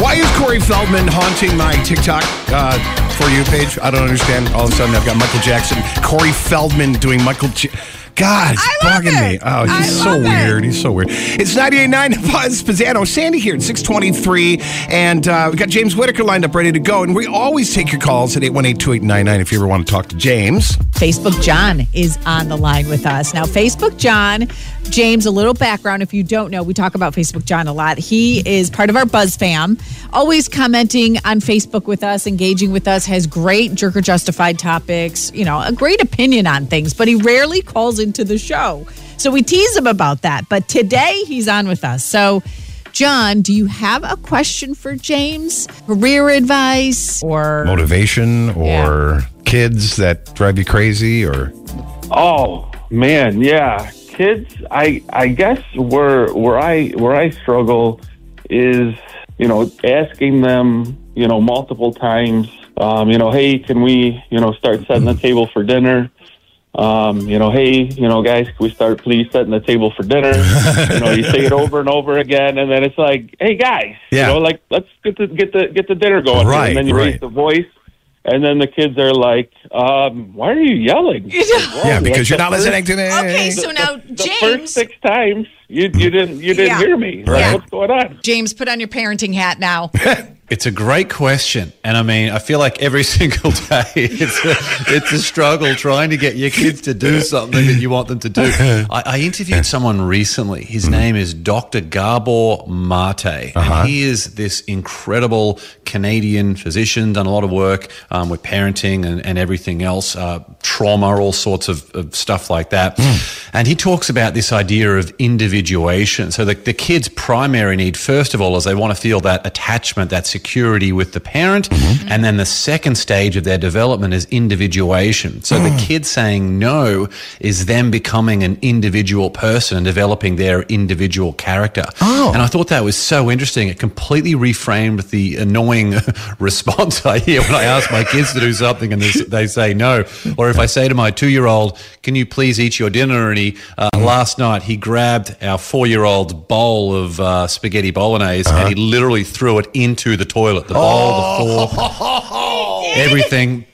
Why is Corey Feldman haunting my TikTok uh, for you page? I don't understand. All of a sudden, I've got Michael Jackson, Corey Feldman doing Michael. J- God, it's bugging it. me. Oh, I he's so love it. weird. He's so weird. It's 98.9 Buzz Pizzano. Sandy here at 623. And uh, we got James Whittaker lined up ready to go. And we always take your calls at 818-2899 if you ever want to talk to James. Facebook John is on the line with us. Now, Facebook John, James, a little background if you don't know, we talk about Facebook John a lot. He is part of our Buzz fam, always commenting on Facebook with us, engaging with us, has great Jerker Justified topics, you know, a great opinion on things, but he rarely calls into the show. So we tease him about that. But today he's on with us. So, John, do you have a question for James? Career advice or Motivation or kids that drive you crazy or... Oh man, yeah. Kids, I I guess where where I where I struggle is you know asking them you know multiple times. Um, you know, hey, can we you know start setting the table for dinner? Um, you know, hey, you know, guys, can we start please setting the table for dinner? you know, you say it over and over again, and then it's like, hey, guys, Yeah. you know, like let's get the get the get the dinner going. Right, and then you right. raise the voice. And then the kids are like, um, "Why are you yelling?" Yeah, because you're not Like, listening to me. Okay, so now the first James, six times you you didn't you didn't Yeah. hear me. Right. What's going on? James, put on your parenting hat now. It's a great question, and I mean, I feel like every single day it's a, it's a struggle trying to get your kids to do something that you want them to do. I, I interviewed someone recently. His name is Dr. Gabor Mate, and he is this incredible Canadian physician. Done a lot of work um, with parenting and, and everything else, uh, trauma, all sorts of, of stuff like that. And he talks about this idea of individuation. So the, the kid's primary need, first of all, is they want to feel that attachment, that security with the parent. Mm-hmm. Mm-hmm. And then the second stage of their development is individuation. So the mm. kid saying no is them becoming an individual person and developing their individual character. Oh. And I thought that was so interesting. It completely reframed the annoying response I hear when I ask my kids to do something and they, they say no. Or if I say to my two year old, Can you please eat your dinner? And he, uh, mm-hmm. last night, he grabbed our four year old's bowl of uh, spaghetti bolognese and he literally threw it into the toilet. The bowl, the fork, everything.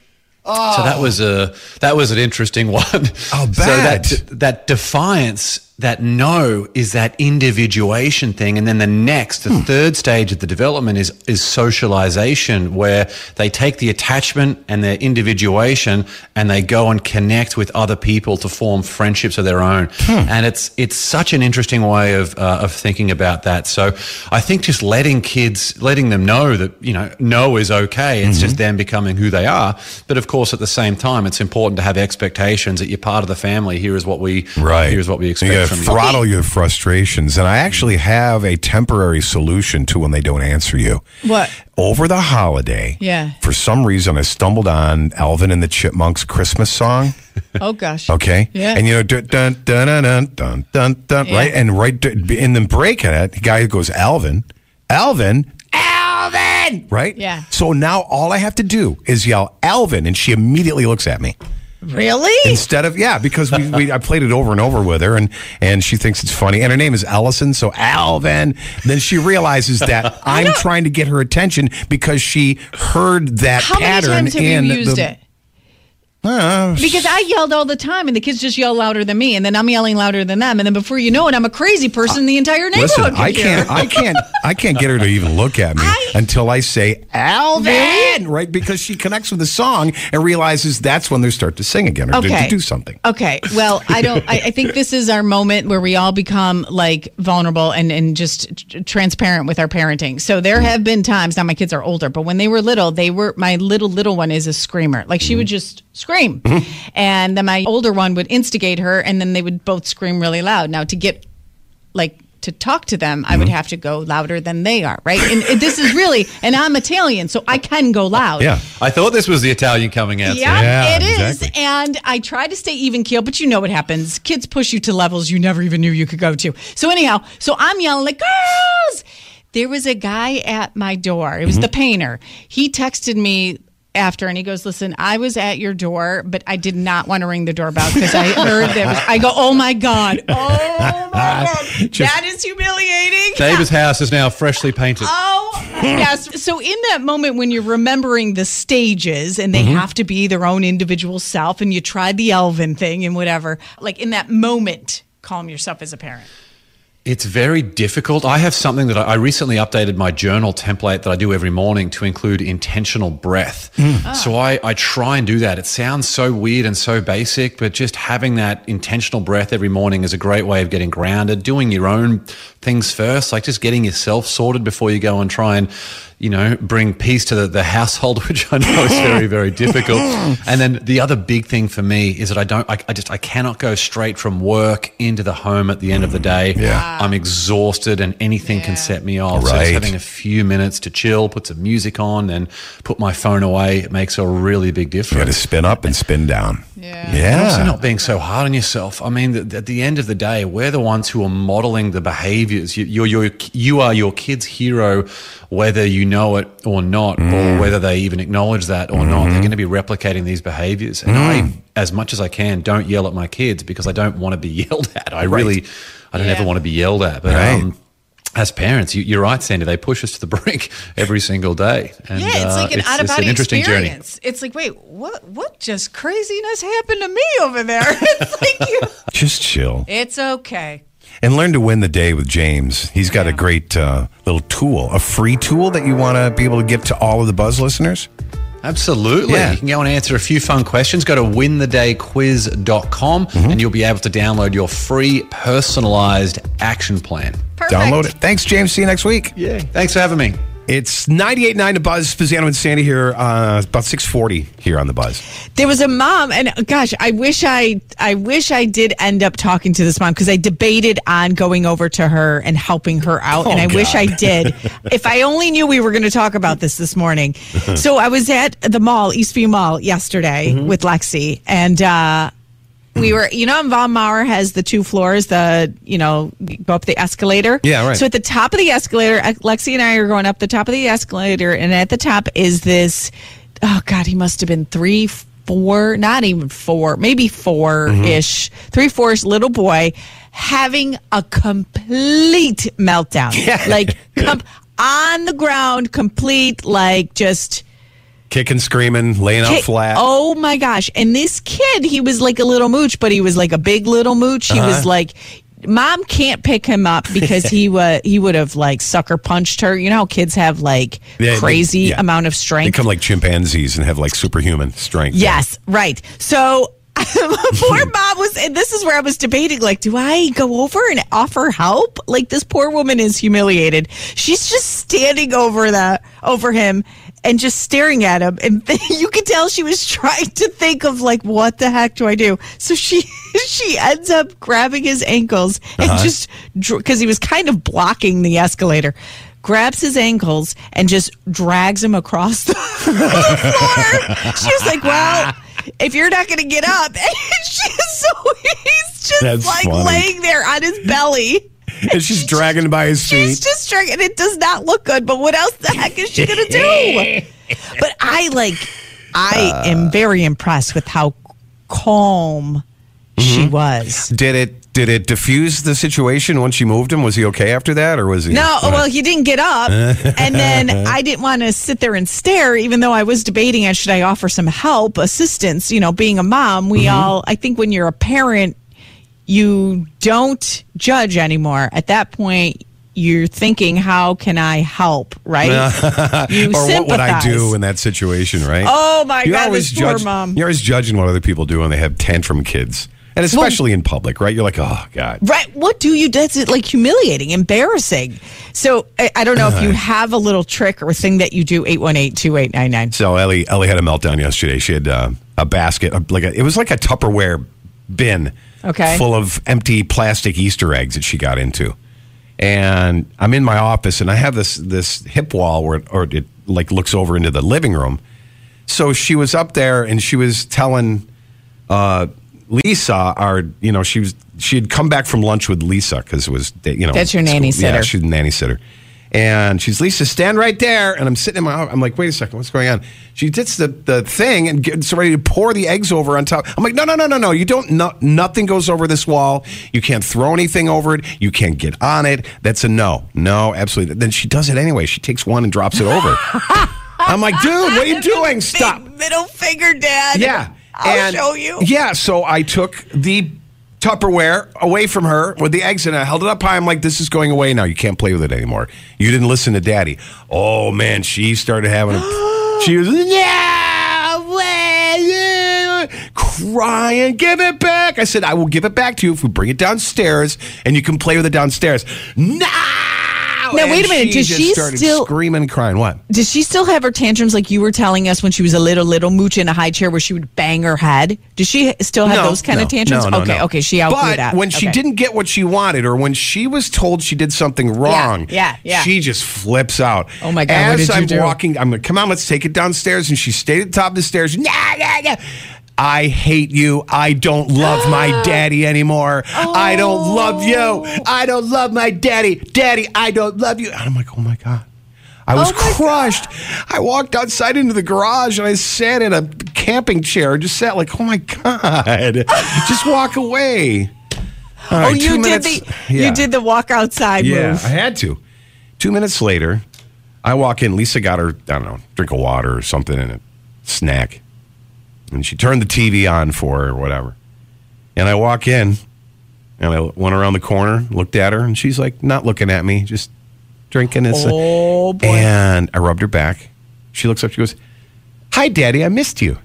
So that was a that was an interesting one. Oh, So bad. that that defiance, that no, is that individuation thing, and then the next, the hmm. third stage of the development is is socialization, where they take the attachment and their individuation, and they go and connect with other people to form friendships of their own. Hmm. And it's it's such an interesting way of uh, of thinking about that. So I think just letting kids, letting them know that you know no is okay. It's just mm-hmm. them becoming who they are. But of course, at the same time, it's important to have expectations that you're part of the family. Here is what we Right. Here's what we expect You you. throttle your frustrations. And I actually have a temporary solution to when they don't answer you. What? Over the holiday, Yeah. for some reason, I stumbled on Alvin and the Chipmunks Christmas song. Oh gosh. Okay. Yeah. And you know, dun dun dun dun dun dun dun, dun Yeah. right? And right in the break in it, the guy goes, Alvin, Alvin, Alvin, right? Yeah. So now all I have to do is yell Alvin, and she immediately looks at me Really? instead of yeah, because we, we I played it over and over with her, and and she thinks it's funny, and her name is Allison, so Alvin. Then she realizes that I'm trying to get her attention because she heard that How many times have you used the, it? Uh, Because I yelled all the time, and the kids just yell louder than me, and then I'm yelling louder than them, and then before you know it, I'm a crazy person in the entire neighborhood. Listen, I can't, I can't, I can't get her to even look at me I- until I say Alvin, right? Because she connects with the song and realizes that's when they start to sing again or to- Okay. to do something. Okay. Well, I don't. I, I think this is our moment where we all become like vulnerable and and just tr- transparent with our parenting. So there have been times. Now my kids are older, but when they were little, they were my little little one is a screamer. Like she would just scream, and then my older one would instigate her, and then they would both scream really loud. Now to get like to talk to them, I would mm-hmm. have to go louder than they are, right? And this is really, and I'm Italian, so I can go loud. Yeah. I thought this was the Italian coming out. Yeah, Yeah, it is. exactly. And I try to stay even keel, but you know what happens. Kids push you to levels you never even knew you could go to. So, anyhow, so I'm yelling, like, girls! There was a guy at my door. It was mm-hmm. the painter. He texted me after and he goes, Listen, I was at your door, but I did not want to ring the doorbell because I heard that. Was, I go, Oh my God. Oh my God. that is humiliating. David's house is now freshly painted. Oh, yes. So, in that moment when you're remembering the stages and they mm-hmm. have to be their own individual self, and you tried the Elvin thing and whatever, like in that moment, calm yourself as a parent. It's very difficult. I have something that I, I recently updated my journal template that I do every morning to include intentional breath. Mm. Ah. So I, I try and do that. It sounds so weird and so basic, but just having that intentional breath every morning is a great way of getting grounded, doing your own things first, like just getting yourself sorted before you go and try and, you know, bring peace to the, the household, which I know is very, very difficult. And then the other big thing for me is that I don't, I, I just, I cannot go straight from work into the home at the end of the day. Yeah. I'm exhausted and anything can set me off. So Right. just having a few minutes to chill, put some music on, and put my phone away, it makes a really big difference. You got to spin up and spin down. Yeah. Also, not being so hard on yourself. I mean, th- at the end of the day, we're the ones who are modeling the behaviors. You, you're, you're, you are your kid's hero, whether you know it or not, Mm. or whether they even acknowledge that or not. Mm-hmm. They're going to be replicating these behaviors. And I, as much as I can, don't yell at my kids because I don't want to be yelled at. I really, I don't Yeah. ever want to be yelled at. But Right. um, as parents, you, you're right, Sandy. They push us to the brink every single day. And, yeah, it's uh, like an out of it's body an interesting journey. experience. It's like, wait, what? What just craziness happened to me over there? it's like you. Just chill It's okay. and learn to win the day with James. He's got a great uh, little tool, a free tool that you want to be able to give to all of the Buzz listeners. Absolutely. Yeah. You can go and answer a few fun questions. Go to winthedayquiz.com Mm-hmm. and you'll be able to download your free personalized action plan. Perfect. Download it. Thanks, James. See you next week. Yeah. Thanks for having me. It's 98.9 to Buzz. Pizzano and Sandy here, uh, about 640 here on the Buzz. There was a mom, and gosh, I wish I, I wish I did end up talking to this mom because I debated on going over to her and helping her out, and Oh, I wish I did. if I only knew we were going to talk about this this morning. so I was at the mall, Eastview Mall, yesterday Mm-hmm. with Lexi, and. uh we were, you know, Von Maur has the two floors, the, you know, you go up the escalator. Yeah, right. So at the top of the escalator, Lexi and I are going up the top of the escalator, and at the top is this, oh God, he must have been three, four, not even four, maybe four ish, mm-hmm. three, four ish little boy having a complete meltdown. Yeah. Like, com- on the ground, complete, like, just. Kicking, screaming, laying out flat. Oh my gosh. And this kid, he was like a little mooch, but he was like a big little mooch. He Uh-huh. was like mom can't pick him up because he would he would have like sucker punched her. You know how kids have like Yeah, they- crazy yeah. amount of strength. They strength. come like chimpanzees and have like superhuman strength. Yes, right. So poor mom was, and this is where I was debating like, do I go over and offer help? Like, this poor woman is humiliated. She's just standing over the over him and just staring at him, and you could tell she was trying to think of like, what the heck do I do? So she she ends up grabbing his ankles and uh-huh. just because he was kind of blocking the escalator. Grabs his ankles and just drags him across the floor. She was like, "Well, if you're not going to get up," and she's so he's just That's like funny. laying there on his belly. And she's dragging by his feet. She's just dragging. It does not look good. But what else the heck is she going to do? But I like. I Uh. am very impressed with how calm Mm-hmm. she was. Did it did it diffuse the situation once you moved him? Was he okay after that, or was he? No, well, he didn't get up. and then I didn't want to sit there and stare, even though I was debating should I offer some help, assistance. You know, being a mom, we Mm-hmm. all, I think when you're a parent, you don't judge anymore. At that point, you're thinking, how can I help, right? you or what would I do in that situation, right? Oh, my You're God, always this poor judge- mom. You're always judging what other people do when they have tantrum kids, and especially in public, right? You're like, oh god. Right. What do you? That's it, like humiliating, embarrassing. So I, I don't know if you have a little trick or thing that you do. 818 2899. So Ellie Ellie had a meltdown yesterday. She had uh, a basket, uh, like a, it was like a Tupperware bin, Okay. full of empty plastic Easter eggs that she got into. and I'm in my office, and I have this this hip wall where it, or it like looks over into the living room. So she was up there, and she was telling uh, Lisa, our you know, she was she had come back from lunch with Lisa because it was you know That's your nanny school- Yeah, sitter. she's a nanny sitter. And she's Lisa, stand right there. And I'm sitting in my. I'm like, wait a second, what's going on? She gets the, the thing and gets ready to pour the eggs over on top. I'm like, no, no, no, no, no. You don't, no, nothing goes over this wall. You can't throw anything over it. You can't get on it. That's a no. No, absolutely. Then she does it anyway. She takes one and drops it over. I'm like, dude, what are you doing? Stop. Middle finger, Dad. Yeah. I'll And- show you. Yeah. So I took the Tupperware away from her with the eggs and I held it up high. I'm like, this is going away now. You can't play with it anymore. You didn't listen to daddy. Oh, man. She started having a. she was, no way. Crying, give it back. I said, I will give it back to you if we bring it downstairs and you can play with it downstairs. No. Now, wait a minute. She Does she still- screaming and crying? What? Does she still have her tantrums like you were telling us when she was a little little mooch in a high chair where she would bang her head? Does she still have those kind no, of tantrums? no, no, okay, no. okay, she outgrew but that. when she didn't get what she wanted, or when she was told she did something wrong, yeah, yeah. she just flips out. Oh, my God, As I'm walking, I'm like, "Come on, let's take it downstairs." And she stayed at the top of the stairs. Nah, nah, nah. I hate you. I don't love my daddy anymore. I don't love you. Oh. I don't love my daddy. Daddy, I don't love you. And I'm like, oh my God. I was Oh crushed. I walked outside into the garage and I sat in a camping chair. And just sat like, oh my god, just walk away. All Oh, you did minutes- the yeah. you did the walk outside Yeah, move. I had to. Two minutes later, I walk in. Lisa got her, I don't know, drink of water or something and a snack, and she turned the TV on for her or whatever. And I walk in, and I went around the corner, looked at her, and she's like, not looking at me, just drinking. This. Oh boy. And I rubbed her back. She looks up. She goes, "Hi, Daddy. I missed you."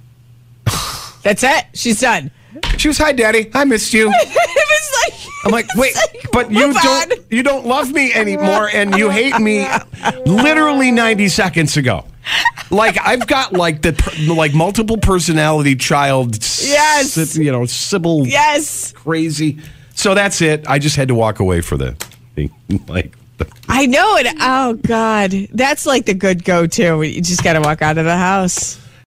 That's it. She's done. She was, "Hi, Daddy. I missed you." it was like I'm like, "Wait, but you don't. on. You don't love me anymore, and you hate me." Literally 90 seconds ago. Like I've got like the like multiple personality child. Yes. You know, Sybil. Yes. Crazy. So that's it. I just had to walk away for the thing. Like. The, I know it. Oh God. That's like the good go to. You just gotta walk out of the house.